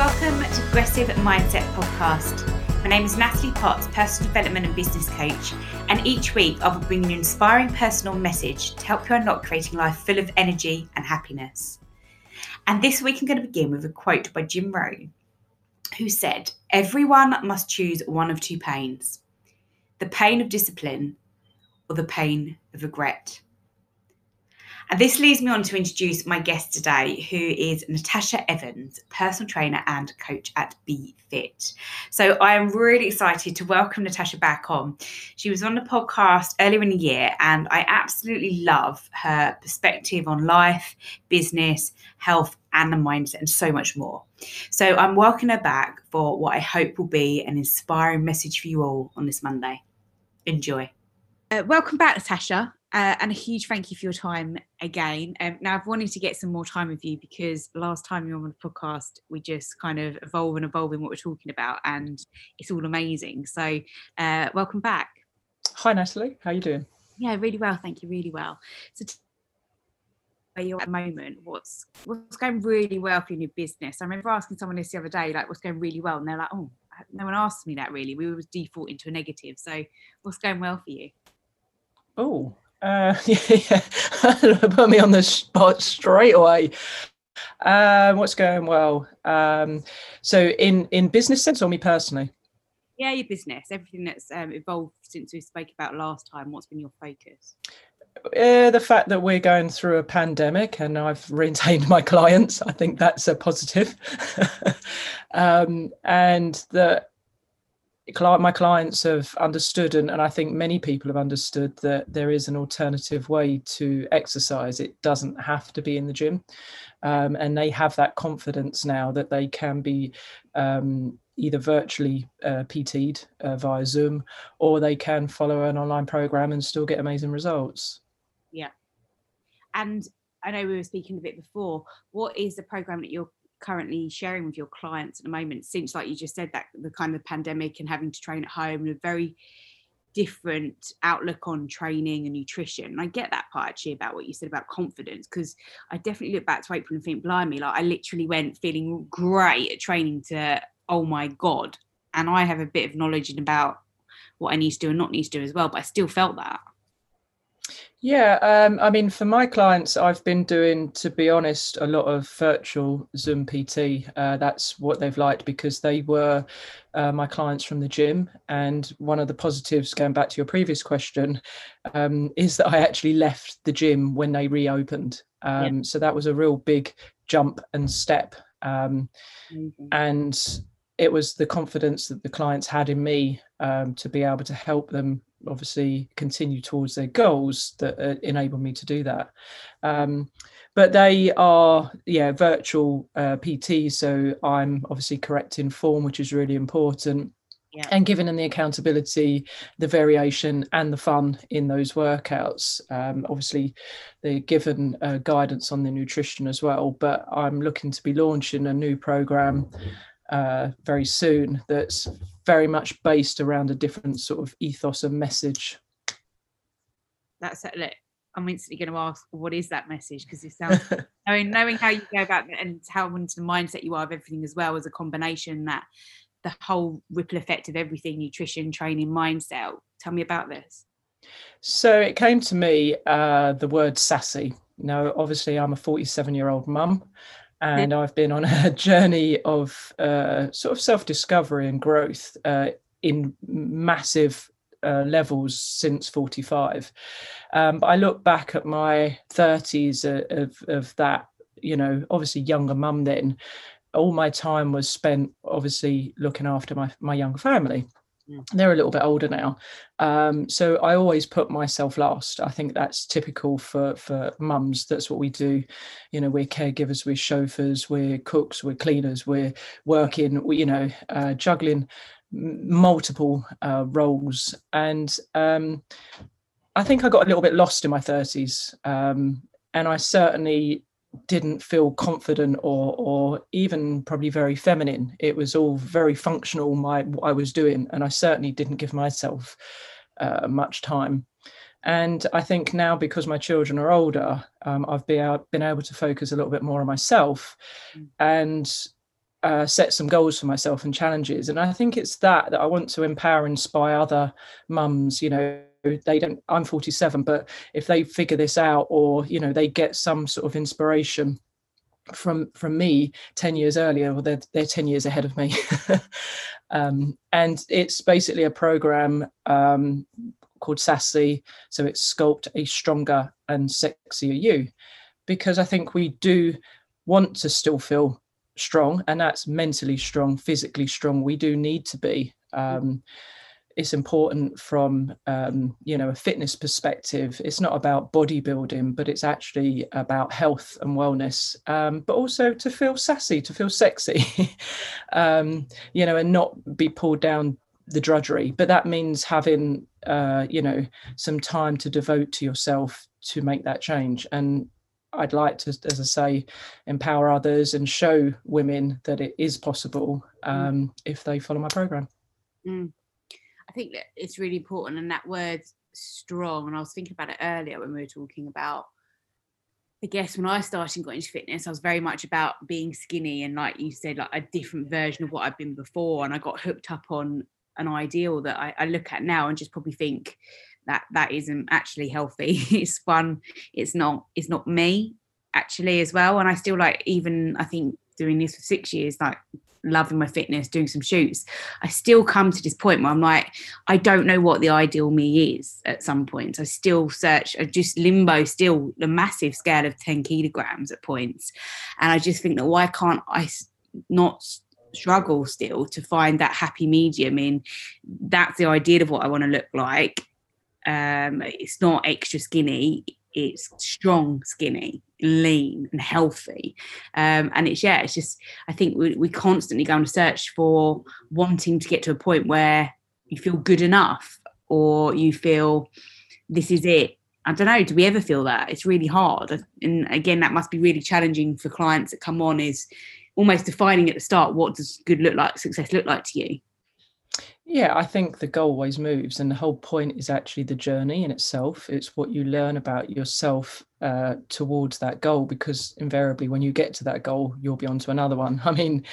welcome to Progressive Mindset Podcast. My name is Natalie Potts, personal development and business coach, and each week I will bring you an inspiring personal message to help you unlock creating life full of energy and happiness. And this week I'm going to begin with a quote by Jim Rohn, who said, Everyone must choose one of two pains the pain of discipline or the pain of regret. And this leads me on to introduce my guest today, who is Natasha Evans, personal trainer and coach at Be Fit. So I am really excited to welcome Natasha back on. She was on the podcast earlier in the year, and I absolutely love her perspective on life, business, health, and the mindset, and so much more. So I'm welcoming her back for what I hope will be an inspiring message for you all on this Monday. Enjoy. Uh, welcome back, Natasha. Uh, and a huge thank you for your time again. Um, now, I've wanted to get some more time with you because last time you were on the podcast, we just kind of evolve and evolve in what we're talking about, and it's all amazing. So, uh, welcome back. Hi, Natalie. How are you doing? Yeah, really well. Thank you. Really well. So, t- where you're at the moment, what's what's going really well for your business? I remember asking someone this the other day, like, what's going really well, and they're like, oh, no one asked me that. Really, we always default into a negative. So, what's going well for you? Oh, uh, yeah, put me on the spot straight away. Um, what's going well? Um, so in in business sense or me personally? Yeah, your business, everything that's um, evolved since we spoke about last time. What's been your focus? Uh, the fact that we're going through a pandemic and I've retained my clients, I think that's a positive. um, and that my clients have understood and, and i think many people have understood that there is an alternative way to exercise. It doesn't have to be in the gym. Um, and they have that confidence now that they can be um, either virtually uh, pt'd uh, via zoom or they can follow an online program and still get amazing results. Yeah. And i know we were speaking a bit before. What is the program that you're currently sharing with your clients at the moment since like you just said that the kind of pandemic and having to train at home and a very different outlook on training and nutrition. and I get that part actually about what you said about confidence because I definitely look back to April and think, blimey, like I literally went feeling great at training to, oh my God. And I have a bit of knowledge about what I need to do and not need to do as well, but I still felt that. Yeah, um, I mean, for my clients, I've been doing, to be honest, a lot of virtual Zoom PT. Uh, that's what they've liked because they were uh, my clients from the gym. And one of the positives, going back to your previous question, um, is that I actually left the gym when they reopened. Um, yeah. So that was a real big jump and step. Um, mm-hmm. And it was the confidence that the clients had in me um, to be able to help them obviously continue towards their goals that uh, enable me to do that. Um, but they are, yeah, virtual uh, PT. So I'm obviously correcting form, which is really important. Yeah. And giving them the accountability, the variation, and the fun in those workouts. Um, obviously, they're given uh, guidance on the nutrition as well. But I'm looking to be launching a new program uh, very soon that's very much based around a different sort of ethos and message. That's it. I'm instantly going to ask, what is that message? Because it sounds, I mean, knowing how you go about it and how into the mindset you are of everything as well as a combination that the whole ripple effect of everything nutrition, training, mindset. Tell me about this. So it came to me uh, the word sassy. Now, obviously, I'm a 47 year old mum and I've been on a journey of uh, sort of self discovery and growth uh, in massive uh, levels since 45. Um, but I look back at my 30s uh, of, of that, you know, obviously younger mum then. All my time was spent obviously looking after my, my young family. Mm. They're a little bit older now, um, so I always put myself last. I think that's typical for for mums. That's what we do. You know, we're caregivers, we're chauffeurs, we're cooks, we're cleaners, we're working. You know, uh, juggling multiple uh, roles, and um, I think I got a little bit lost in my thirties, um, and I certainly didn't feel confident or or even probably very feminine it was all very functional my what i was doing and i certainly didn't give myself uh, much time and i think now because my children are older um, i've been, out, been able to focus a little bit more on myself mm. and uh, set some goals for myself and challenges. And I think it's that that I want to empower, and inspire other mums. You know, they don't. I'm 47, but if they figure this out, or you know, they get some sort of inspiration from from me 10 years earlier well they're, they're 10 years ahead of me. Um, and it's basically a program um, called sassy. So it's sculpt a stronger and sexier you because i think we do want to still feel strong and that's mentally strong physically strong. We do need to be. Um, it's important from um, you know a fitness perspective it's not about bodybuilding but it's actually about health and wellness um, but also to feel sassy to feel sexy um, you know and not be pulled down the drudgery but that means having uh, you know some time to devote to yourself to make that change and I'd like to, as I say, empower others and show women that it is possible mm. um, mm. if they follow my program. Mm. I think that it's really important, and that word strong. And I was thinking about it earlier when we were talking about. I guess when I started and got into fitness, I was very much about being skinny and, like you said, like a different version of what I've been before. And I got hooked up on an ideal that I, I look at now and just probably think, that that isn't actually healthy it's fun it's not it's not me actually as well and i still like even i think doing this for six years like loving my fitness doing some shoots i still come to this point where i'm like i don't know what the ideal me is at some points. I still search I just limbo still the massive scale of 10 kilograms at points. And i just think that why can't i not struggle still to find that happy medium in that's the idea of what i want to look like. Um, it's not extra skinny it's strong skinny lean and healthy. Um, and it's yeah it's just i think we, we constantly go on a search for wanting to get to a point where you feel good enough or you feel this is it. I don't know do we ever feel that? It's really hard. And again that must be really challenging for clients that come on is almost defining at the start what does good look like success look like to you yeah, I think the goal always moves, and the whole point is actually the journey in itself. It's what you learn about yourself uh, towards that goal, because invariably, when you get to that goal, you'll be on to another one. I mean,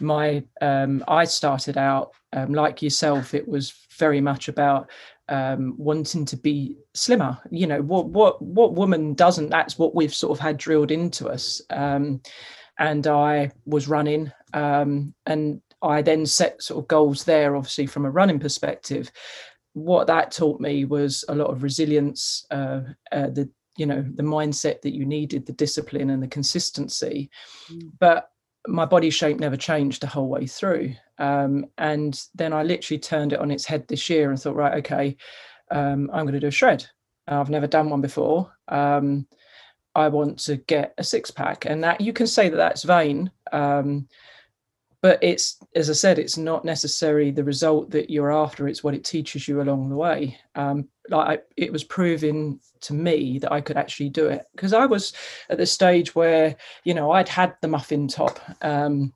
my um, I started out um, like yourself. It was very much about um, wanting to be slimmer. You know, what what what woman doesn't? That's what we've sort of had drilled into us. Um, and I was running um, and I then set sort of goals there, obviously from a running perspective. What that taught me was a lot of resilience, uh, uh, the you know the mindset that you needed, the discipline and the consistency. Mm. But my body shape never changed the whole way through. Um, and then I literally turned it on its head this year and thought, right, okay, um, I'm going to do a shred. I've never done one before. Um, I want to get a six pack, and that you can say that that's vain. Um, but it's as i said it's not necessarily the result that you're after it's what it teaches you along the way. Um, like I, it was proving to me that i could actually do it because i was at the stage where you know i'd had the muffin top um,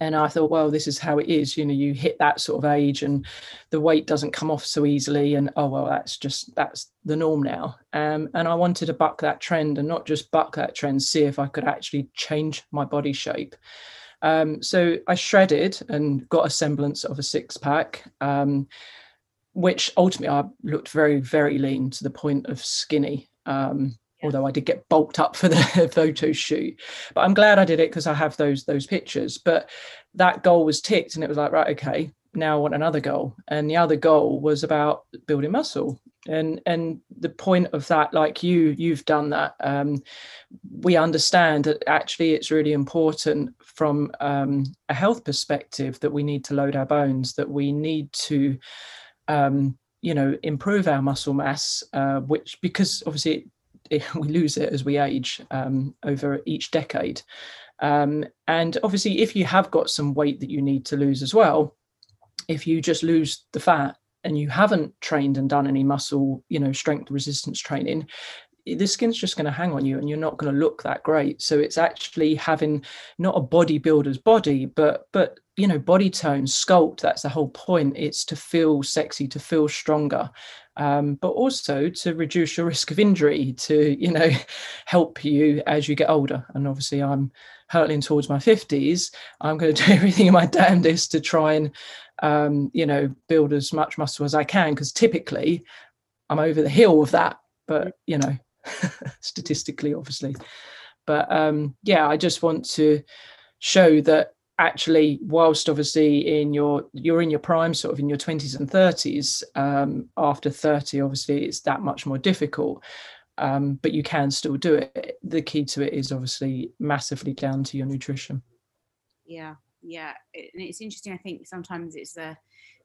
and i thought well this is how it is you know you hit that sort of age and the weight doesn't come off so easily and oh well that's just that's the norm now. Um, and i wanted to buck that trend and not just buck that trend see if i could actually change my body shape um, so I shredded and got a semblance of a six pack, um, which ultimately I looked very, very lean to the point of skinny. Um, although I did get bulked up for the photo shoot, but I'm glad I did it because I have those those pictures. But that goal was ticked, and it was like, right, okay, now I want another goal, and the other goal was about building muscle and and the point of that like you you've done that um, we understand that actually it's really important from um, a health perspective that we need to load our bones that we need to um, you know improve our muscle mass uh, which because obviously it, it, we lose it as we age um, over each decade. Um, and obviously if you have got some weight that you need to lose as well if you just lose the fat and you haven't trained and done any muscle, you know, strength resistance training, the skin's just going to hang on you and you're not going to look that great. So it's actually having not a bodybuilder's body but but you know body tone sculpt that's the whole point. It's to feel sexy to feel stronger um, but also to reduce your risk of injury, to you know help you as you get older. And obviously, I'm hurtling towards my 50s. I'm going to do everything in my damnedest to try and um, you know build as much muscle as I can because typically I'm over the hill of that. But you know, statistically, obviously. But um, yeah, I just want to show that actually whilst obviously in your you're in your prime sort of in your 20s and 30s um, after 30 obviously it's that much more difficult. Um, but you can still do it. The key to it is obviously massively down to your nutrition. Yeah yeah. And it's interesting i think sometimes it's the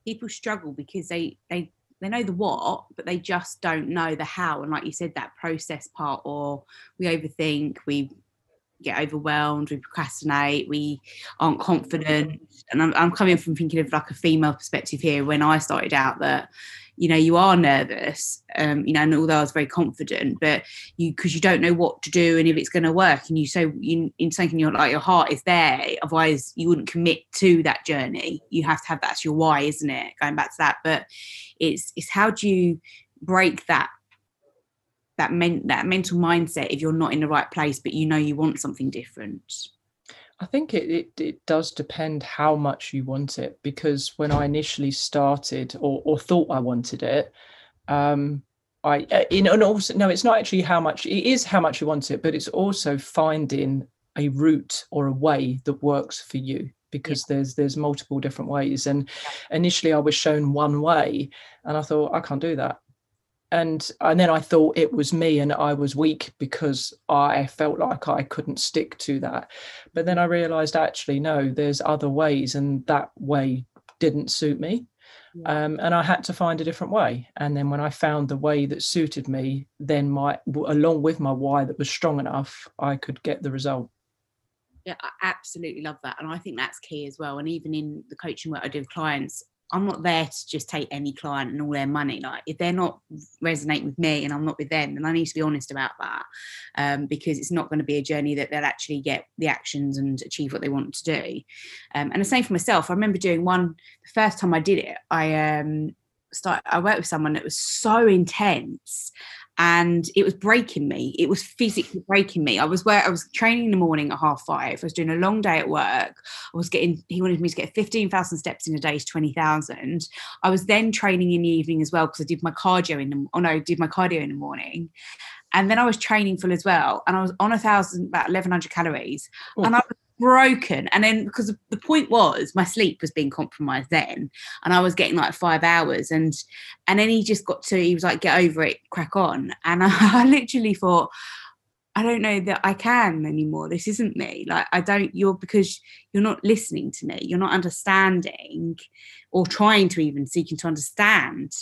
people struggle because they they they know the what but they just don't know the how. And like you said that process part or we overthink we get overwhelmed, we procrastinate, we aren't confident. And I'm, I'm coming from thinking of like a female perspective here when I started out that, you know, you are nervous, um, you know, and although I was very confident, but you, because you don't know what to do and if it's going to work. And you so in, in thinking your like your heart is there, otherwise you wouldn't commit to that journey. You have to have that's your why, isn't it? Going back to that. But it's, it's how do you break that that men- that mental mindset if you're not in the right place but you know you want something different I think it, it, it does depend how much you want it because when I initially started or, or thought I wanted it, um, I uh, you know and also no, it's not actually how much it is how much you want it, but it's also finding a route or a way that works for you because yeah. there's there's multiple different ways. And initially I was shown one way and I thought I can't do that and and then I thought it was me and I was weak because I felt like I couldn't stick to that. But then I realized actually no, there's other ways, and that way didn't suit me. Yeah. Um, and I had to find a different way. And then when I found the way that suited me, then my along with my why that was strong enough, I could get the result. Yeah, I absolutely love that, and I think that's key as well. And even in the coaching work I do with clients, I'm not there to just take any client and all their money. Like if they're not resonate with me and I'm not with them, then I need to be honest about that um, because it's not going to be a journey that they'll actually get the actions and achieve what they want to do. Um, and the same for myself. I remember doing one the first time I did it. I um, started. I worked with someone that was so intense, and it was breaking me. It was physically breaking me. I was where I was training in the morning at half five. I was doing a long day at work. I was getting. He wanted me to get fifteen thousand steps in a day to twenty thousand. I was then training in the evening as well because I did my cardio in the. Oh no, I did my cardio in the morning, and then I was training full as well. And I was on a thousand about eleven hundred calories, Ooh. and I was broken. And then because the point was my sleep was being compromised then, and I was getting like five hours, and and then he just got to he was like, get over it, crack on. And I, I literally thought, I don't know that I can anymore. This isn't me. Like I don't. You're because you're not listening to me. You're not understanding, or trying to even seeking to understand.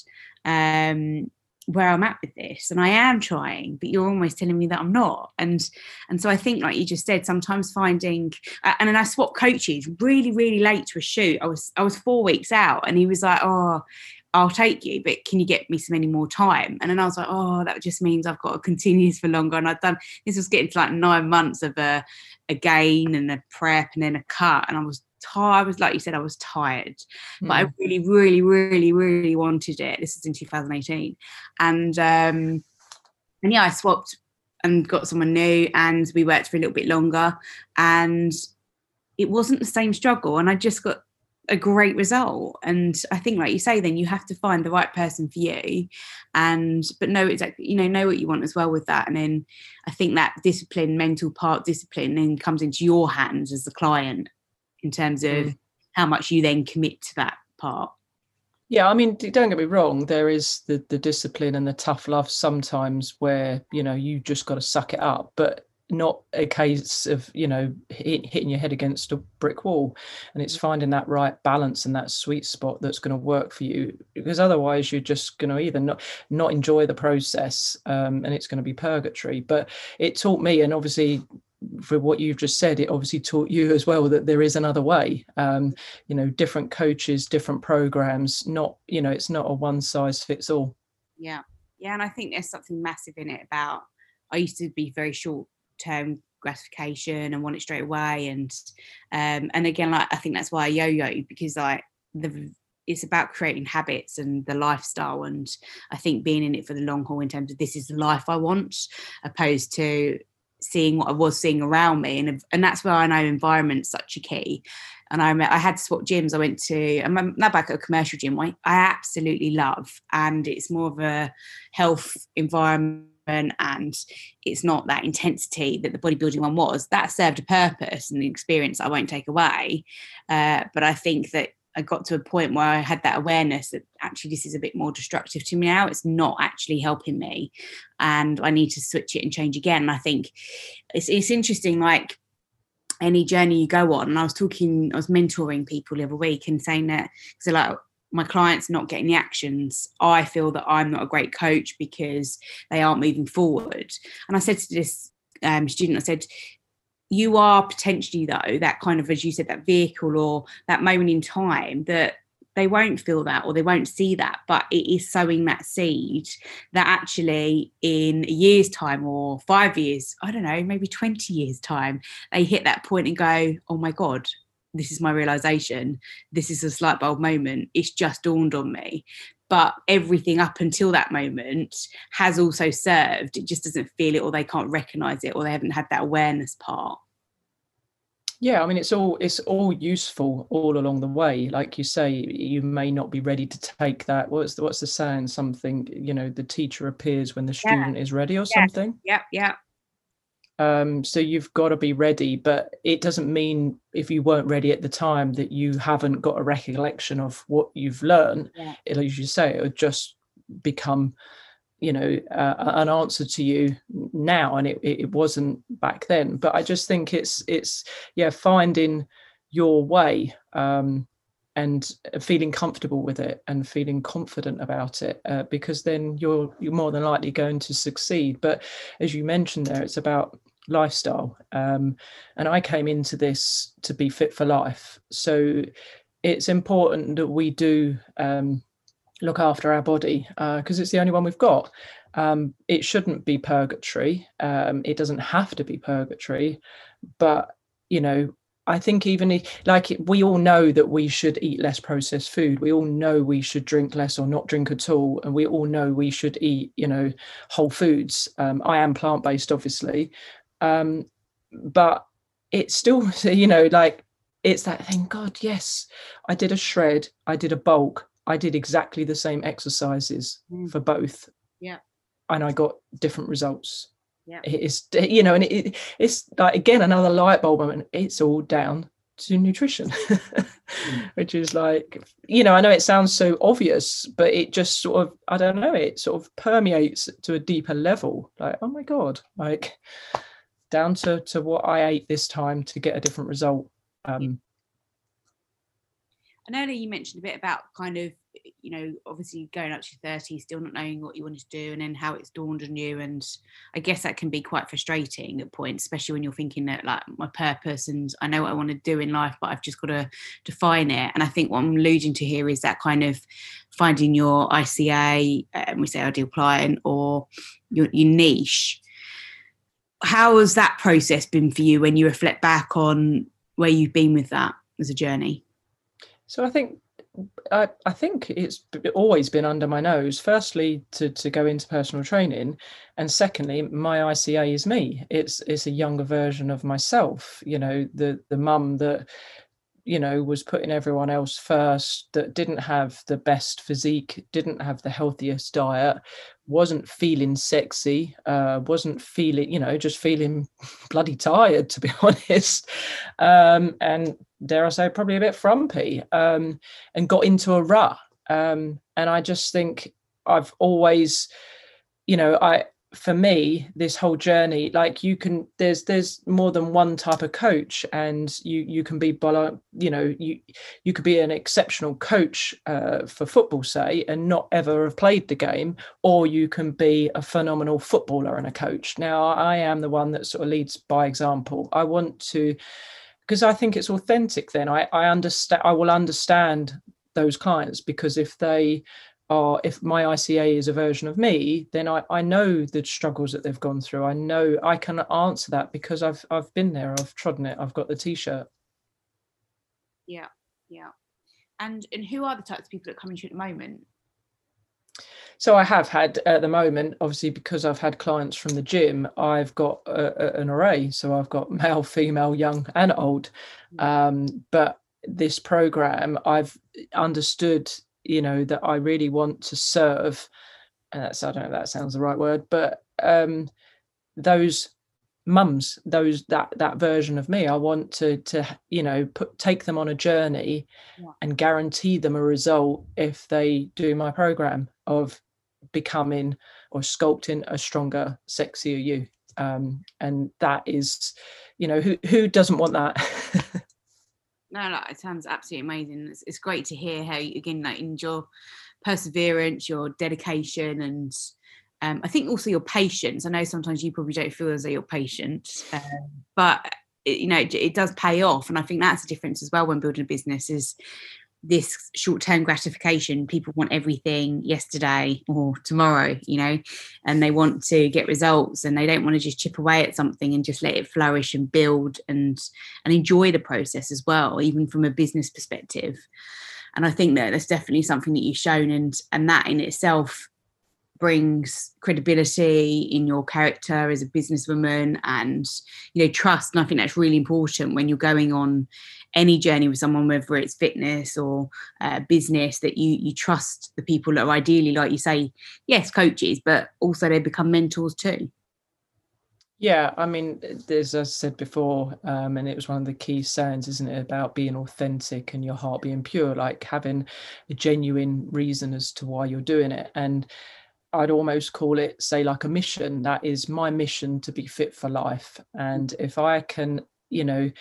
Um, where I'm at with this and I am trying but you're almost telling me that I'm not and and so I think like you just said sometimes finding uh, and then I swapped coaches really really late to a shoot I was I was 4 weeks out and he was like oh I'll take you, but can you get me some any more time? And then I was like, oh, that just means I've got to continue for longer. And I've done this was getting to like nine months of a, a gain and a prep and then a cut. And I was tired. I was like you said, I was tired, mm. but I mm. really, really, really, really wanted it. This is in 2018, and um, and yeah, I swapped and got someone new, and we worked for a little bit longer, and it wasn't the same struggle, and I just got a great result and i think like you say then you have to find the right person for you and but know exactly you know know what you want as well with that and then i think that discipline mental part discipline then comes into your hands as the client in terms of mm. how much you then commit to that part. Yeah, I mean, don't get me wrong. There is the the discipline and the tough love sometimes where you know you just got to suck it up, but not a case of you know hit, hitting your head against a brick wall. And it's mm. finding that right balance and that sweet spot that's going to work for you. Because otherwise, you're just going to either not not enjoy the process, um, and it's going to be purgatory. But it taught me, and obviously for what you've just said, it obviously taught you as well that there is another way. Um, you know, different coaches, different programs. Not, you know, it's not a one size fits all. Yeah, yeah, and I think there's something massive in it about. I used to be very short term gratification and want it straight away, and um, and again, like I think that's why I yo-yo because like the it's about creating habits and the lifestyle and i think being in it for the long haul in terms of this is the life i want opposed to seeing what i was seeing around me and and that's where i know environment's such a key and I I had to swap gyms. I went to I'm now back at a commercial gym. I, I absolutely love, and it's more of a health environment and it's not that intensity that the bodybuilding one was. That served a purpose and the experience I won't take away. Uh, but I think that I got to a point where I had that awareness that actually this is a bit more destructive to me now. It's not actually helping me, and I need to switch it and change again. And I think it's it's interesting, like any journey you go on. And I was talking, I was mentoring people the other week and saying that so like my clients not getting the actions, I feel that I'm not a great coach because they aren't moving forward. And I said to this um, student, I said, you are potentially though that kind of as you said that vehicle or that moment in time that they won't feel that or they won't see that but it is sowing that seed that actually in a year's time or five years i don't know maybe 20 years time they hit that point and go oh my god this is my realization. This is a slight bulb moment. It's just dawned on me but everything up until that moment has also served. It just doesn't feel it or they can't recognize it or they haven't had that awareness part. Yeah i mean it's all it's all useful all along the way. Like you say you may not be ready to take that. What's the what's the saying? Something you know the teacher appears when the student yeah. is ready or yeah. something. Yeah yeah um so you've got to be ready but it doesn't mean if you weren't ready at the time that you haven't got a recollection of what you've learned. Yeah. it, as you say it'll just become you know uh, an answer to you now and it, it wasn't back then. But i just think it's it's yeah finding your way um and feeling comfortable with it and feeling confident about it uh, because then you're you're more than likely going to succeed. But as you mentioned there it's about lifestyle um, and i came into this to be fit for life so it's important that we do um, look after our body because uh, it's the only one we've got. Um, it shouldn't be purgatory. Um, it doesn't have to be purgatory, but you know, I think even if, like we all know that we should eat less processed food. We all know we should drink less or not drink at all, and we all know we should eat, you know, whole foods. Um, I am plant based, obviously, um, but it's still, you know, like it's that thing. God, yes, I did a shred, I did a bulk, I did exactly the same exercises mm. for both. Yeah. And I got different results. Yeah. It's you know, and it, it's like again another light bulb moment. It's all down to nutrition, mm. which is like, you know, I know it sounds so obvious, but it just sort of, I don't know, it sort of permeates to a deeper level. Like, oh my God, like down to to what I ate this time to get a different result. Um, and earlier you mentioned a bit about kind of, you know, obviously going up to your 30s, still not knowing what you wanted to do, and then how it's dawned on you. And I guess that can be quite frustrating at points, especially when you're thinking that, like, my purpose and I know what I want to do in life, but I've just got to define it. And I think what I'm alluding to here is that kind of finding your ICA, and um, we say ideal client, or your, your niche. How has that process been for you when you reflect back on where you've been with that as a journey? So I think I, I think it's always been under my nose. Firstly, to, to go into personal training, and secondly, my ICA is me. It's it's a younger version of myself. You know, the the mum that you know was putting everyone else first, that didn't have the best physique, didn't have the healthiest diet, wasn't feeling sexy, uh, wasn't feeling, you know, just feeling bloody tired, to be honest. Um, and dare I say, probably a bit frumpy, um, and got into a rut. Um, and I just think I've always, you know, I for me this whole journey like you can there's there's more than one type of coach and you you can be you know you you could be an exceptional coach uh, for football say and not ever have played the game or you can be a phenomenal footballer and a coach. Now i am the one that sort of leads by example. I want to because i think it's authentic then. I i understand i will understand those clients because if they are if my ICA is a version of me, then I, I know the struggles that they've gone through. I know I can answer that because I've I've been there, I've trodden it, I've got the t-shirt. Yeah, yeah. and and who are the types of people that come into you at the moment so I have had at the moment, obviously, because I've had clients from the gym, I've got a, a, an array. So I've got male, female, young, and old. Mm. Um, but this program, I've understood, you know, that I really want to serve. And that's I don't know if that sounds the right word, but um, those mums those that that version of me i want to to you know put take them on a journey yeah. and guarantee them a result if they do my program of becoming or sculpting a stronger sexier you um and that is you know who who doesn't want that no no it sounds absolutely amazing it's, it's great to hear how you again like in your perseverance your dedication and um, I think also your patience. I know sometimes you probably don't feel as though you're patient, um, but it, you know it, it, does pay off, and I think that's a difference as well when building a business. Is this short-term gratification? People want everything yesterday or tomorrow, you know, and they want to get results, and they don't want to just chip away at something and just let it flourish and build and and enjoy the process as well, even from a business perspective. And I think that that's definitely something that you've shown, and and that in itself brings credibility in your character as a businesswoman and you know trust and i think that's really important when you're going on any journey with someone whether it's fitness or uh, business that you you trust the people that are ideally like you say yes coaches but also they become mentors too yeah, I mean, there's as I said before, um, and it was one of the key sayings, isn't it, about being authentic and your heart being pure, like having a genuine reason as to why you're doing it. And I'd almost call it, say, like a mission. That is my mission to be fit for life. And if I can, you know,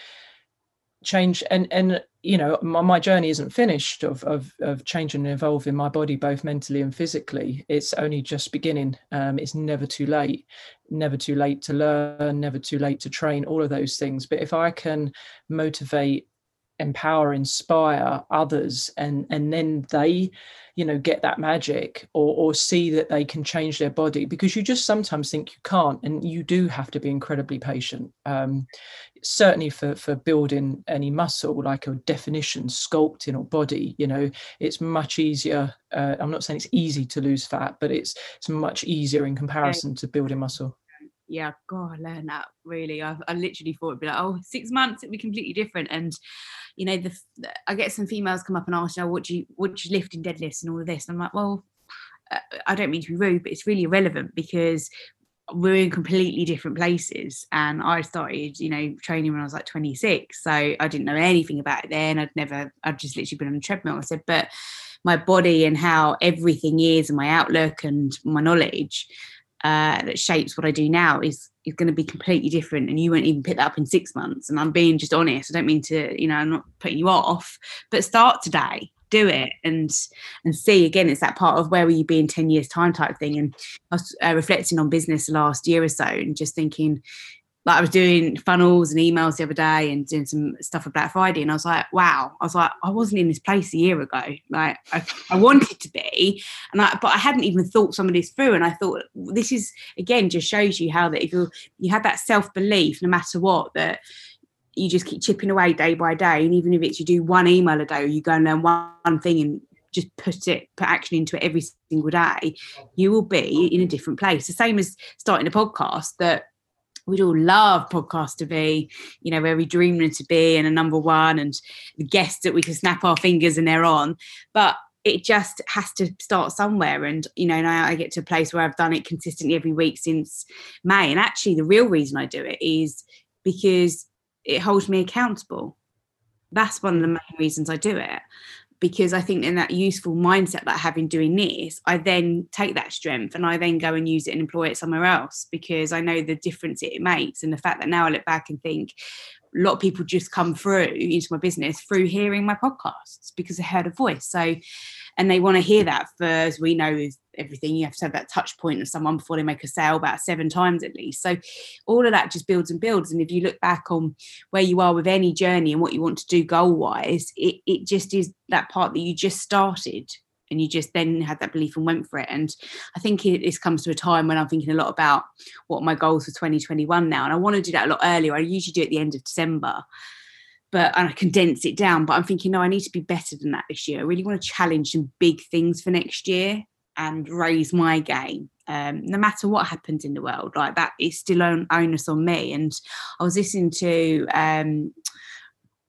change and and you know my, my journey isn't finished of, of of changing and evolving my body both mentally and physically it's only just beginning um, it's never too late never too late to learn never too late to train all of those things but if i can motivate empower inspire others and and then they you know get that magic or or see that they can change their body because you just sometimes think you can't and you do have to be incredibly patient. Um, certainly for for building any muscle like a definition sculpting or body you know it's much easier uh, i'm not saying it's easy to lose fat but it's it's much easier in comparison to building muscle yeah, God, I learned that really. I, I literally thought it'd be like, oh, six months, it'd be completely different. And you know, the, I get some females come up and ask, you know, what do you what do you lift in deadlifts and all of this? And I'm like, well, uh, I don't mean to be rude, but it's really irrelevant because we're in completely different places. And I started, you know, training when I was like 26. So I didn't know anything about it then. I'd never, I'd just literally been on a treadmill. I said, but my body and how everything is and my outlook and my knowledge uh, that shapes what I do now is is going to be completely different, and you won't even pick that up in six months. And I'm being just honest. I don't mean to, you know, I'm not putting you off, but start today, do it, and and see. Again, it's that part of where will you be in ten years time type thing. And I was uh, reflecting on business last year or so, and just thinking, like I was doing funnels and emails the other day and doing some stuff for Black Friday, and I was like, wow, I was like, I wasn't in this place a year ago. Like I, I wanted to be, and I, but I hadn't even thought some of this through. And I thought this is again just shows you how that if you you have that self belief, no matter what, that you just keep chipping away day by day, and even if it's you do one email a day or you go and learn one thing and just put it put action into it every single day you will be in a different place the same as starting a podcast that we'd all love podcast to be, you know, where we dream them to be and a number one and the guests that we can snap our fingers and they're on. But it just has to start somewhere. And, you know, now I get to a place where I've done it consistently every week since May. And actually, the real reason I do it is because it holds me accountable. That's one of the main reasons I do it because I think in that useful mindset that I have in doing this, I then take that strength and I then go and use it and employ it somewhere else because I know the difference it makes. And the fact that now I look back and think a lot of people just come through into my business through hearing my podcasts because they heard a voice. So and they want to hear that for as we know is everything you have to have that touch point of someone before they make a sale about seven times at least. So all of that just builds and builds. And if you look back on where you are with any journey and what you want to do goal wise it, it just is that part that you just started and you just then had that belief and went for it. And i think it, this comes to a time when i'm thinking a lot about what my goals for 2021 now. And i want to do that a lot earlier. I usually do it at the end of december but and I condensed it down. But I'm thinking, no, I need to be better than that this year. I really want to challenge some big things for next year and raise my game. Um, no matter what happens in the world, like that is still on, onus on me. And I was listening to um,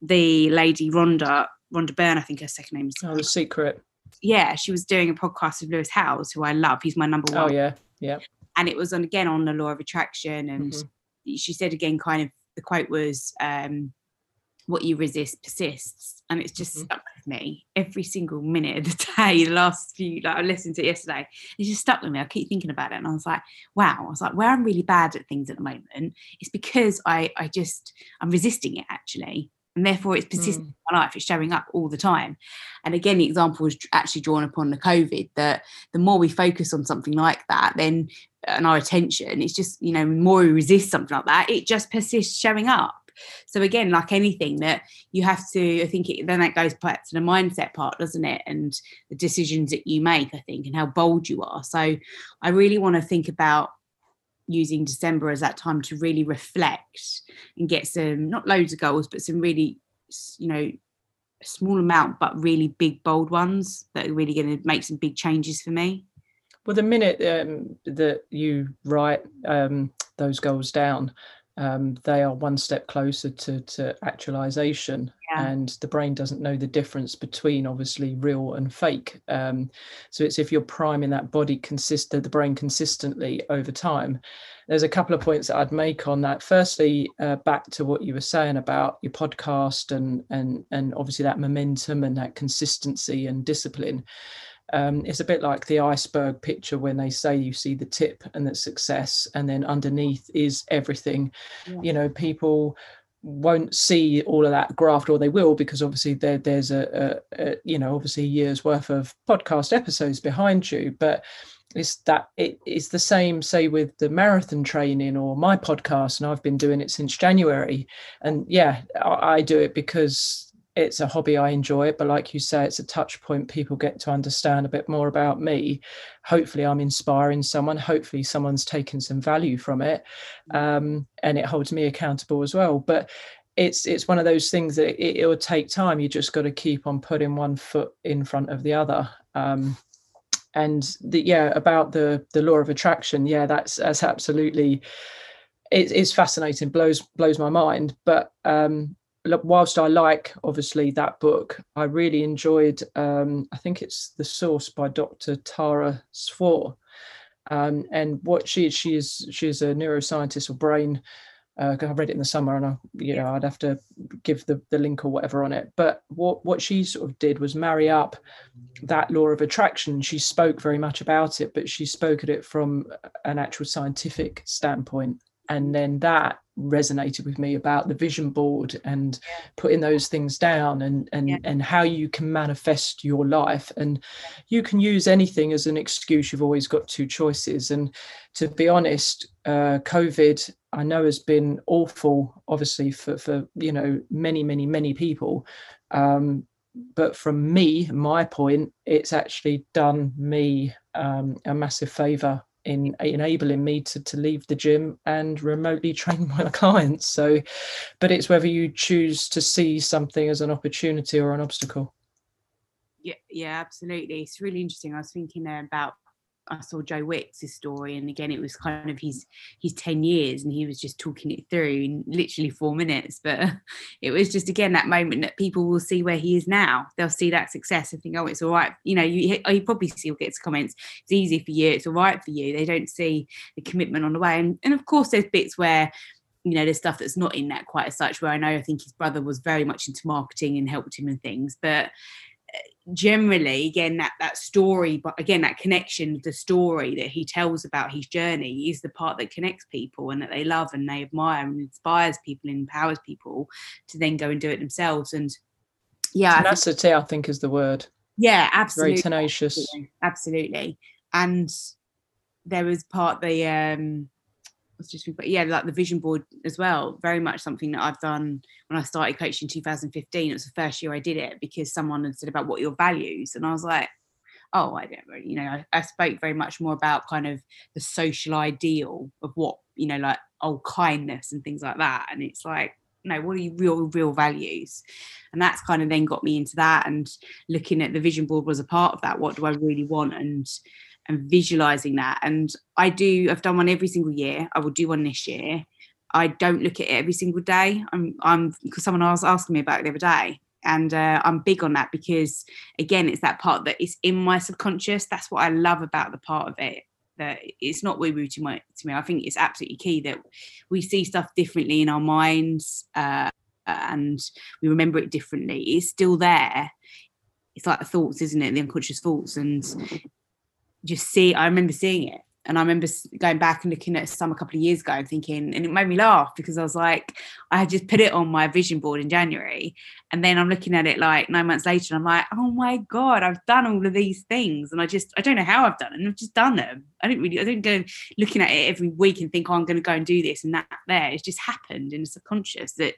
the lady Rhonda Rhonda Byrne, I think her second name is. Oh, the secret. Yeah, she was doing a podcast with Lewis Howes, who I love. He's my number Oh one. yeah, yeah. And it was on again on the law of attraction, and Mhm. she said again, kind of the quote was, um, "What you resist persists," and it's just Mhm. With me every single minute of the day. The last few, like I listened to it yesterday, it just stuck with me. I keep thinking about it, and I was like, "Wow!" I was like, "Where I'm really bad at things at the moment is because I, I just, I'm resisting it actually." And therefore, it's persistent Mm. in my life. It's showing up all the time. And again, the example was actually drawn upon the COVID that the more we focus on something like that, then and our attention, it's just, you know, the more we resist something like that, it just persists showing up. So again, like anything that you have to, I think it, then that goes back to the mindset part, doesn't it? And the decisions that you make, I think, and how bold you are. So I really want to think about using December as that time to really reflect and get some, not loads of goals, but some really, you know, small amount, but really big, bold ones that are really going to make some big changes for me. Well, the minute um, that you write um, those goals down, um, they are one step closer to, to actualization. Yeah. And the brain doesn't know the difference between obviously real and fake. Um, so it's if you're priming that body consistent, the brain consistently over time. There's a couple of points that I'd make on that. Firstly, uh, back to what you were saying about your podcast and and and obviously that momentum and that consistency and discipline um, it's a bit like the iceberg picture when they say you see the tip and that success and then underneath is everything. Yeah. you know people won't see all of that graft or they will because obviously there, there's a, a, a you know obviously year's worth of podcast episodes behind you. But it's that it, it's the same say with the marathon training or my podcast and i've been doing it since january. And yeah i, I do it because it's a hobby i enjoy it but like you say it's a touch point people get to understand a bit more about me. Hopefully i'm inspiring someone. Hopefully someone's taken some value from it um, and it holds me accountable as well. But it's it's one of those things that it, it will take time. You just got to keep on putting one foot in front of the other. Um, and the yeah about the the law of attraction yeah that's that's absolutely it, it's fascinating blows blows my mind. But um whilst i like obviously that book i really enjoyed um i think it's the source by dr tara Swart um and what she she is she's a neuroscientist or brain uh, I read it in the summer, and I, you know, I'd have to give the, the link or whatever on it. But what what she sort of did was marry up that law of attraction. She spoke very much about it, but she spoke at it from an actual scientific standpoint, and then that resonated with me about the vision board and putting those things down and and Yeah. and how you can manifest your life. And you can use anything as an excuse. You've always got two choices. And to be honest uh covid i know has been awful obviously for for you know many many many people. Um but from me my point it's actually done me um a massive favor in enabling me to, to leave the gym and remotely train my clients so but it's whether you choose to see something as an opportunity or an obstacle Yeah, yeah, absolutely. It's really interesting. I was thinking there about I saw Joe Wicks' story, and again, it was kind of his his ten years, and he was just talking it through in literally four minutes. But it was just again that moment that people will see where he is now. They'll see that success and think, "Oh, it's all right." You know, you you probably still get comments. It's easy for you. It's all right for you. They don't see the commitment on the way, and and of course, there's bits where you know there's stuff that's not in that quite as such. Where I know I think his brother was very much into marketing and helped him and things, but generally again that that story but again that connection the story that he tells about his journey is the part that connects people and that they love and they admire and inspires people and empowers people to then go and do it themselves. And yeah I think- tenacity i think is the word. Yeah absolutely. very tenacious. Absolutely, absolutely. and there was part the um what's just but yeah like the vision board as well very much something that i've done when i started coaching in 2015 it was the first year i did it because someone had said about what your values and i was like oh i don't really you know I, I spoke very much more about kind of the social ideal of what you know like oh kindness and things like that. And it's like no what are your real real values? And that's kind of then got me into that and looking at the vision board was a part of that. What do i really want? And and visualizing that and i do i've done one every single year i will do one this year i don't look at it every single day i'm i'm because someone was asking me about it the other day and uh, i'm big on that because again it's that part that is in my subconscious that's what i love about the part of it that it's not woo woo to, to me. I think it's absolutely key that we see stuff differently in our minds uh, and we remember it differently. It's still there. It's like the thoughts, isn't it? The unconscious thoughts, and just see. I remember seeing it and I remember going back and looking at some a couple of years ago and thinking, and it made me laugh because I was like, I had just put it on my vision board in January. And then I'm looking at it like nine months later and I'm like, oh my God, I've done all of these things. And I just, I don't know how I've done them. I've just done them. I don't really, I don't go looking at it every week and think, oh, I'm going to go and do this and that there. It's just happened in the subconscious that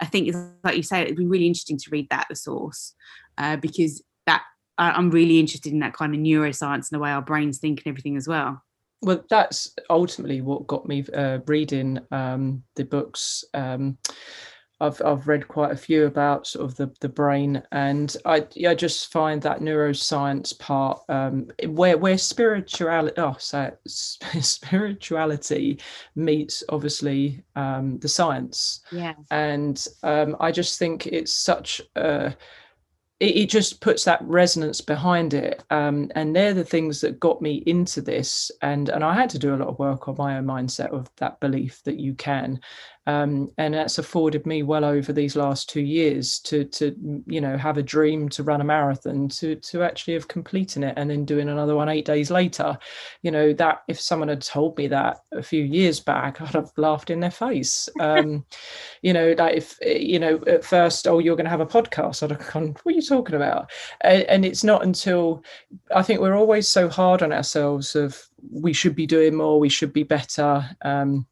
I think, is like you say, it'd be really interesting to read that, the source, uh, because that I'm really interested in that kind of neuroscience and the way our brains think and everything as well. Well that's ultimately what got me uh, reading um, the books um, I've, I've read quite a few about sort of the, the brain and I, I just find that neuroscience part um, where where spirituality oh so spirituality meets obviously um, the science. Yeah. And um, I just think it's such a it, it, just puts that resonance behind it. Um, and they're the things that got me into this. And and i had to do a lot of work on my own mindset of that belief that you can um, and that's afforded me well over these last two years to to you know have a dream to run a marathon to to actually have completing it and then doing another one eight days later. You know that if someone had told me that a few years back i'd have laughed in their face. Um, you know that if you know at first oh you're going to have a podcast i'd have gone what are you talking about? And, and it's not until i think we're always so hard on ourselves of we should be doing more we should be better. Um,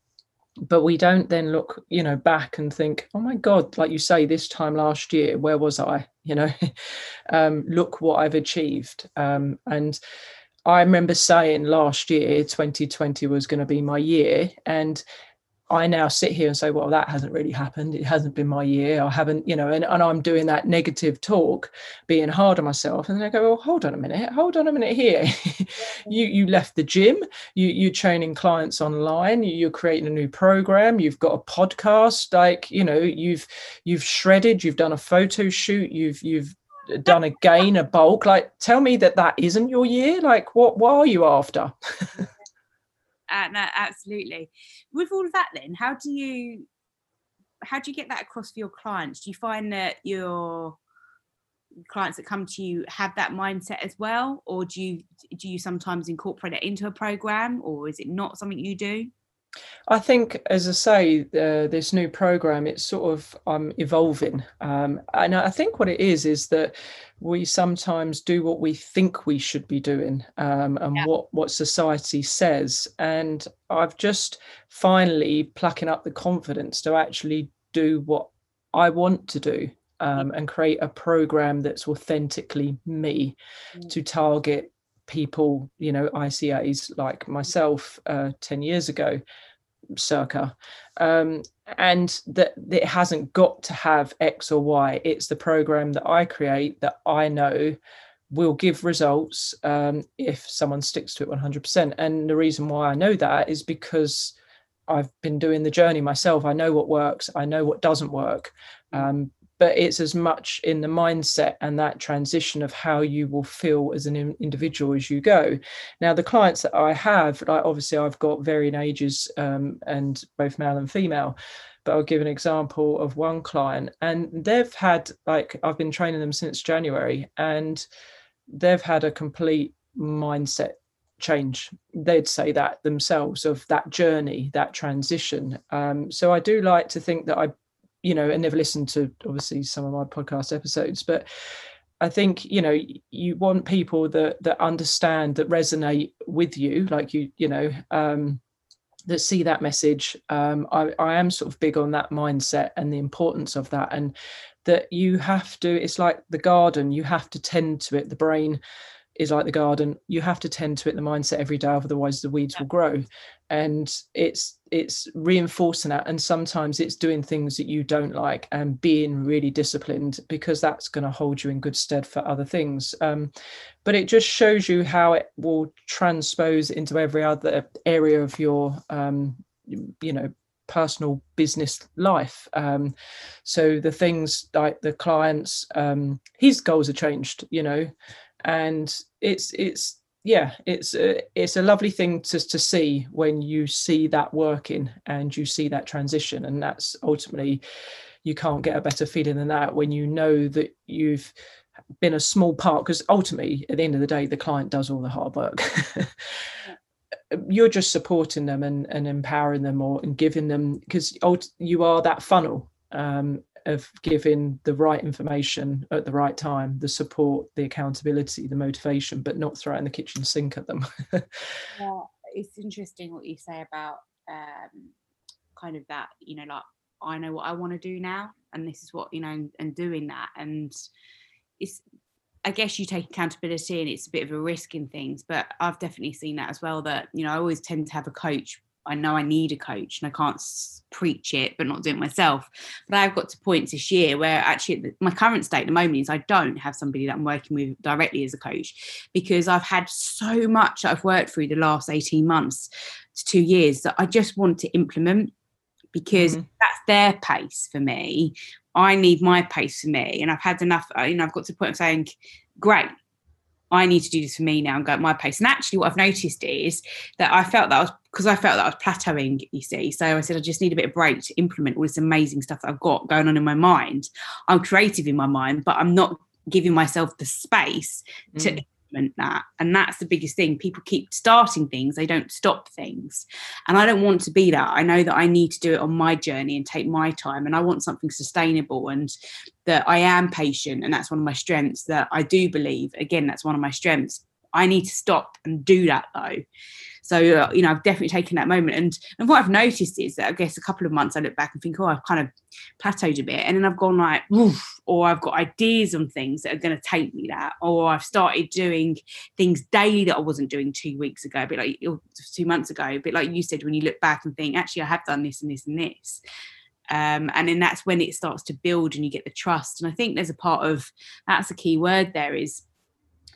but we don't then look you know back and think oh my god like you say this time last year where was i? You know um, look what i've achieved. Um, and i remember saying last year 2020 was going to be my year and I now sit here and say, well, that hasn't really happened. It hasn't been my year. I haven't, you know, and, and I'm doing that negative talk, being hard on myself. And then I go, well, hold on a minute, hold on a minute here. you you left the gym, you you're training clients online, you're creating a new program, you've got a podcast, like, you know, you've you've shredded, you've done a photo shoot, you've you've done a gain, a bulk. Like, tell me that that isn't your year. Like, what what are you after? uh, no, absolutely. With all of that, then, how do you how do you get that across for your clients? Do you find that your clients that come to you have that mindset as well, or do you do you sometimes incorporate it into a program, or is it not something you do? I think, as I say, uh, this new program it's sort of um, evolving, um, and I think what it is is that we sometimes do what we think we should be doing um, and yeah. what what society says. And I've just finally plucking up the confidence to actually do what I want to do um, and create a program that's authentically me mm. to target people, you know, ICAs like myself uh, 10 years ago, circa. Um, and that, it hasn't got to have X or Y. It's the program that I create that I know will give results um, if someone sticks to it 100%. And the reason why I know that is because I've been doing the journey myself. I know what works, I know what doesn't work. Mm. Um, but it's as much in the mindset and that transition of how you will feel as an individual as you go. Now, the clients that I have, like obviously, I've got varying ages um, and both male and female. But I'll give an example of one client, and they've had like I've been training them since January, and they've had a complete mindset change they'd say that themselves of that journey that transition um, so i do like to think that i you know, and never listened to obviously some of my podcast episodes, but I think you know you want people that that understand that resonate with you, like you you know um, that see that message. Um, I, I am sort of big on that mindset and the importance of that, and that you have to. It's like the garden; you have to tend to it. The brain is like the garden; you have to tend to it. The mindset every day, otherwise the weeds will grow and it's it's reinforcing that and sometimes it's doing things that you don't like and being really disciplined because that's going to hold you in good stead for other things. Um, but it just shows you how it will transpose into every other area of your um, you know personal business life. Um, so the things like the clients um, his goals are changed you know and it's it's yeah, it's a, it's a lovely thing to, to see when you see that working and you see that transition. And that's ultimately, you can't get a better feeling than that when you know that you've been a small part, because ultimately, at the end of the day, the client does all the hard work. You're just supporting them and, and empowering them or and giving them because you are that funnel. Um, of giving the right information at the right time, the support, the accountability, the motivation, but not throwing the kitchen sink at them. yeah, it's interesting what you say about um, kind of that, you know, like I know what I want to do now, and this is what, you know, and, and doing that. And it's, I guess you take accountability and it's a bit of a risk in things, but I've definitely seen that as well. That, you know, I always tend to have a coach I know I need a coach and I can't preach it, but not do it myself. But I've got to points this year where actually my current state at the moment is I don't have somebody that I'm working with directly as a coach because I've had so much I've worked through the last 18 months to two years that I just want to implement because mm-hmm. that's their pace for me. I need my pace for me. And I've had enough, uh, you know, I've got to the point of saying, great, I need to do this for me now and go at my pace. And actually, what I've noticed is that I felt that I was because I felt that I was plateauing, you see. So I said, I just need a bit of break to implement all this amazing stuff that I've got going on in my mind. I'm creative in my mind, but I'm not giving myself the space mm. to implement that. And that's the biggest thing. People keep starting things, they don't stop things. And I don't want to be that. I know that I need to do it on my journey and take my time. And I want something sustainable and that I am patient. And that's one of my strengths that I do believe. Again, that's one of my strengths. I need to stop and do that though. So, uh, you know, I've definitely taken that moment. And, and what I've noticed is that I guess a couple of months I look back and think, oh, I've kind of plateaued a bit. And then I've gone like, or I've got ideas on things that are going to take me that. Or I've started doing things daily that I wasn't doing two weeks ago, a bit like two months ago, a bit like you said, when you look back and think, actually, I have done this and this and this. Um, and then that's when it starts to build and you get the trust. And I think there's a part of that's a key word there is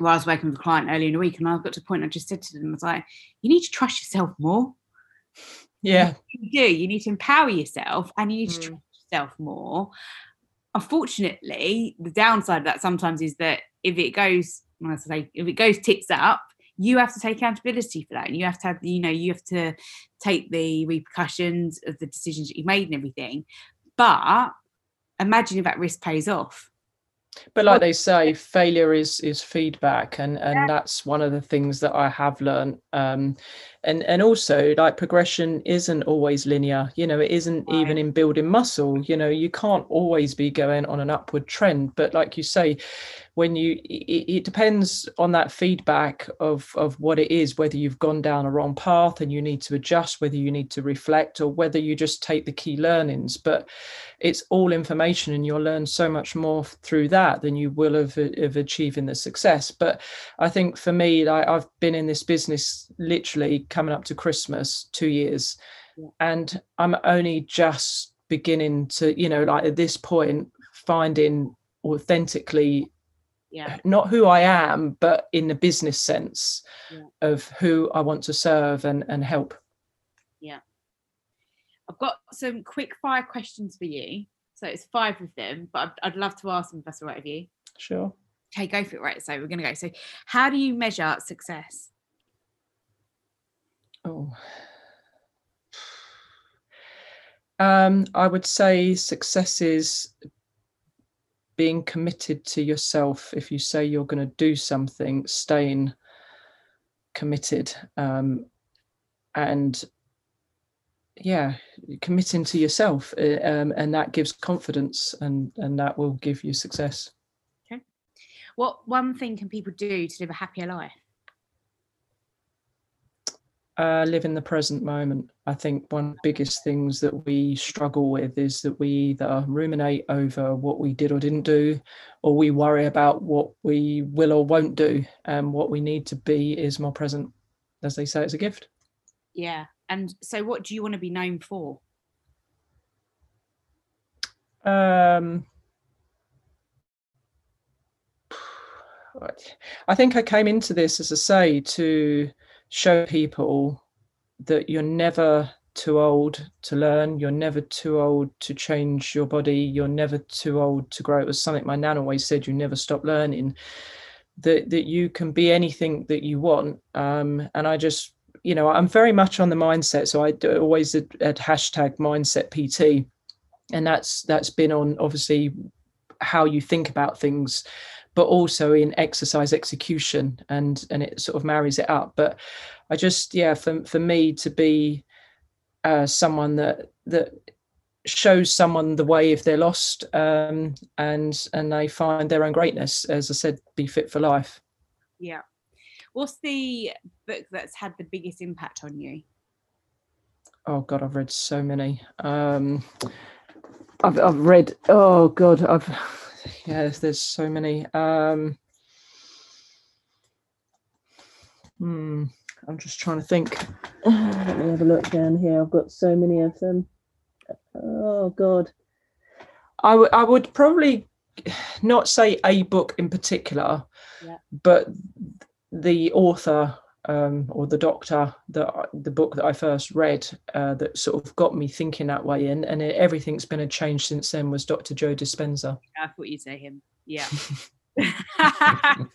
well, I was working with a client earlier in the week, and I got to a point I just said to them, I was like, you need to trust yourself more. Yeah. You do. You need to empower yourself and you need to mm. trust yourself more. Unfortunately, the downside of that sometimes is that if it goes, when I say if it goes tits up, you have to take accountability for that. And you have to have, you know, you have to take the repercussions of the decisions that you made and everything. But imagine if that risk pays off but like they say failure is is feedback and and yeah. that's one of the things that i have learned um and and also like progression isn't always linear you know it isn't right. even in building muscle you know you can't always be going on an upward trend but like you say when you it, it, depends on that feedback of of what it is whether you've gone down a wrong path and you need to adjust whether you need to reflect or whether you just take the key learnings. But it's all information and you'll learn so much more through that than you will have, of achieving the success. But i think for me like i've been in this business literally coming up to christmas two years and i'm only just beginning to you know like at this point finding authentically yeah. not who I am, but in the business sense yeah. of who I want to serve and, and help. Yeah. I've got some quick fire questions for you. So it's five of them, but I'd, I'd love to ask them if that's all right with you. Sure. Okay, go for it. Right. So we're going to go. So, how do you measure success? Oh. Um, I would say success is being committed to yourself if you say you're going to do something staying committed um, and yeah committing to yourself uh, um, and that gives confidence and and that will give you success. Okay. What one thing can people do to live a happier life uh, live in the present moment. I think one of the biggest things that we struggle with is that we either ruminate over what we did or didn't do, or we worry about what we will or won't do. And what we need to be is more present. As they say, it's a gift. Yeah, And so, what do you want to be known for? Um, I think I came into this, as I say, to show people that you're never too old to learn. You're never too old to change your body. You're never too old to grow. It was something my nan always said: you never stop learning. That that you can be anything that you want. Um, and I just, you know, I'm very much on the mindset. So I always at hashtag mindset PT, and that's that's been on obviously how you think about things but also in exercise execution and and it sort of marries it up. But i just yeah for for me to be uh, someone that that shows someone the way if they're lost um, and and they find their own greatness as i said be fit for life. Yeah. What's the book that's had the biggest impact on you? Oh god i've read so many. Um i've, I've read oh god i've yeah there's so many um hmm I'm just trying to think. Let me have a look down here. I've got so many of them. Oh God. I, w- I would probably not say a book in particular, yeah. but the author um, or the doctor that the book that I first read uh, that sort of got me thinking that way in, and it, everything's been a change since then was Dr. Joe Dispenza. I thought you'd say him. Yeah.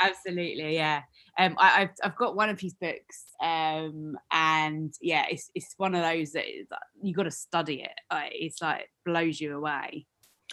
Absolutely, yeah um, I, have I've got one of his books, um, and yeah, it's it's one of those that you got to study it. it's like blows you away.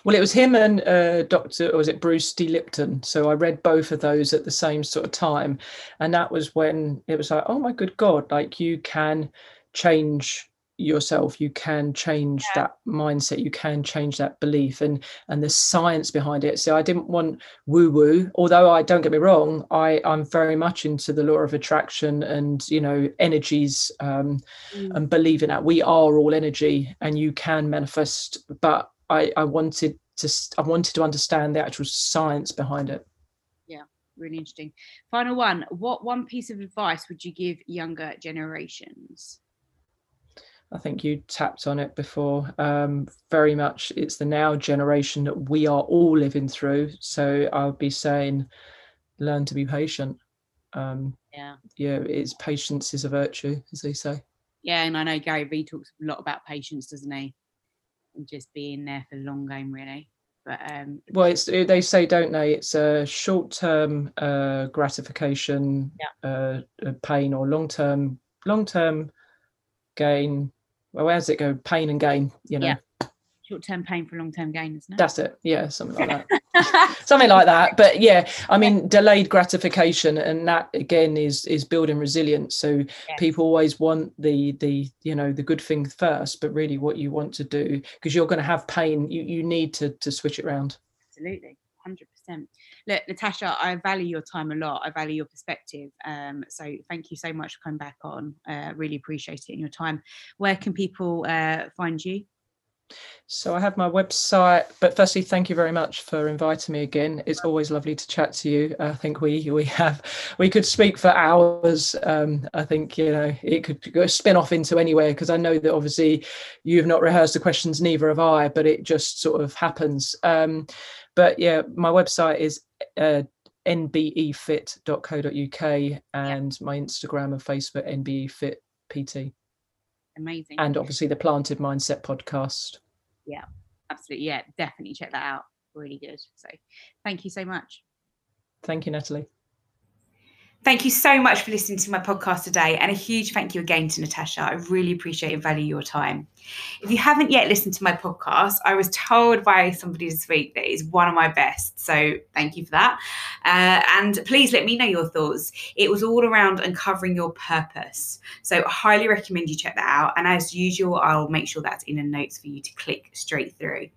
Well, it was him and uh, Doctor, or was it Bruce D. Lipton? So I read both of those at the same sort of time, and that was when it was like, oh my good god, like you can change yourself you can change yeah. that mindset you can change that belief and and the science behind it so i didn't want woo woo although i don't get me wrong i i'm very much into the law of attraction and you know energies um mm. and believing that we are all energy and you can manifest but i i wanted to i wanted to understand the actual science behind it yeah really interesting final one what one piece of advice would you give younger generations I think you tapped on it before. Um, very much, it's the now generation that we are all living through. So I would be saying, learn to be patient. Um, yeah, yeah, it's patience is a virtue, as they say. Yeah, and I know Gary Vee talks a lot about patience, doesn't he? And just being there for the long game, really. But um, well, it's they say, don't they? It's a short-term uh, gratification, yeah. uh, pain, or long-term long-term gain well, where does it go? Pain and gain, you know. Yeah. Short term pain for long term gain, isn't it? That's it. Yeah, something like that. something like that. But yeah, I mean, delayed gratification, and that again is is building resilience. So yes. people always want the the you know the good thing first, but really what you want to do because you're going to have pain, you you need to to switch it around. Absolutely, hundred percent look, Natasha, I value your time a lot. I value your perspective. Um, so thank you so much for coming back on. Uh, really appreciate it in your time. Where can people uh, find you? So I have my website, but firstly, thank you very much for inviting me again. It's always lovely to chat to you. I think we we have we could speak for hours. Um, I think you know it could spin off into anywhere because I know that obviously you've not rehearsed the questions, neither have I, but it just sort of happens. Um, but yeah, my website is uh, nbefit.co.uk and my Instagram and Facebook nbefitpt. Amazing. And obviously the Planted Mindset podcast. Yeah, absolutely. Yeah, definitely check that out. Really good. So thank you so much. Thank you, Natalie. Thank you so much for listening to my podcast today, and a huge thank you again to Natasha. I really appreciate and value your time. If you haven't yet listened to my podcast, I was told by somebody this week that it's one of my best. So thank you for that. Uh, and please let me know your thoughts. It was all around uncovering your purpose. So I highly recommend you check that out. And as usual, I'll make sure that's in the notes for you to click straight through.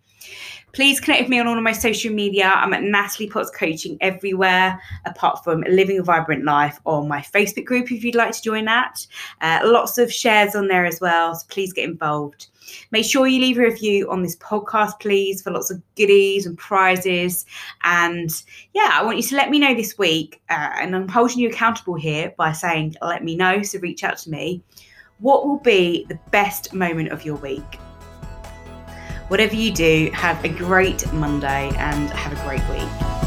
Please connect with me on all of my social media. I'm at Natalie Potts Coaching everywhere, apart from Living a Vibrant Life on my Facebook group if you'd like to join that. Uh, lots of shares on there as well, so please get involved. Make sure you leave a review on this podcast, please, for lots of goodies and prizes. And yeah, I want you to let me know this week, uh, and I'm holding you accountable here by saying, let me know. So reach out to me What will be the best moment of your week? Whatever you do, have a great Monday and have a great week.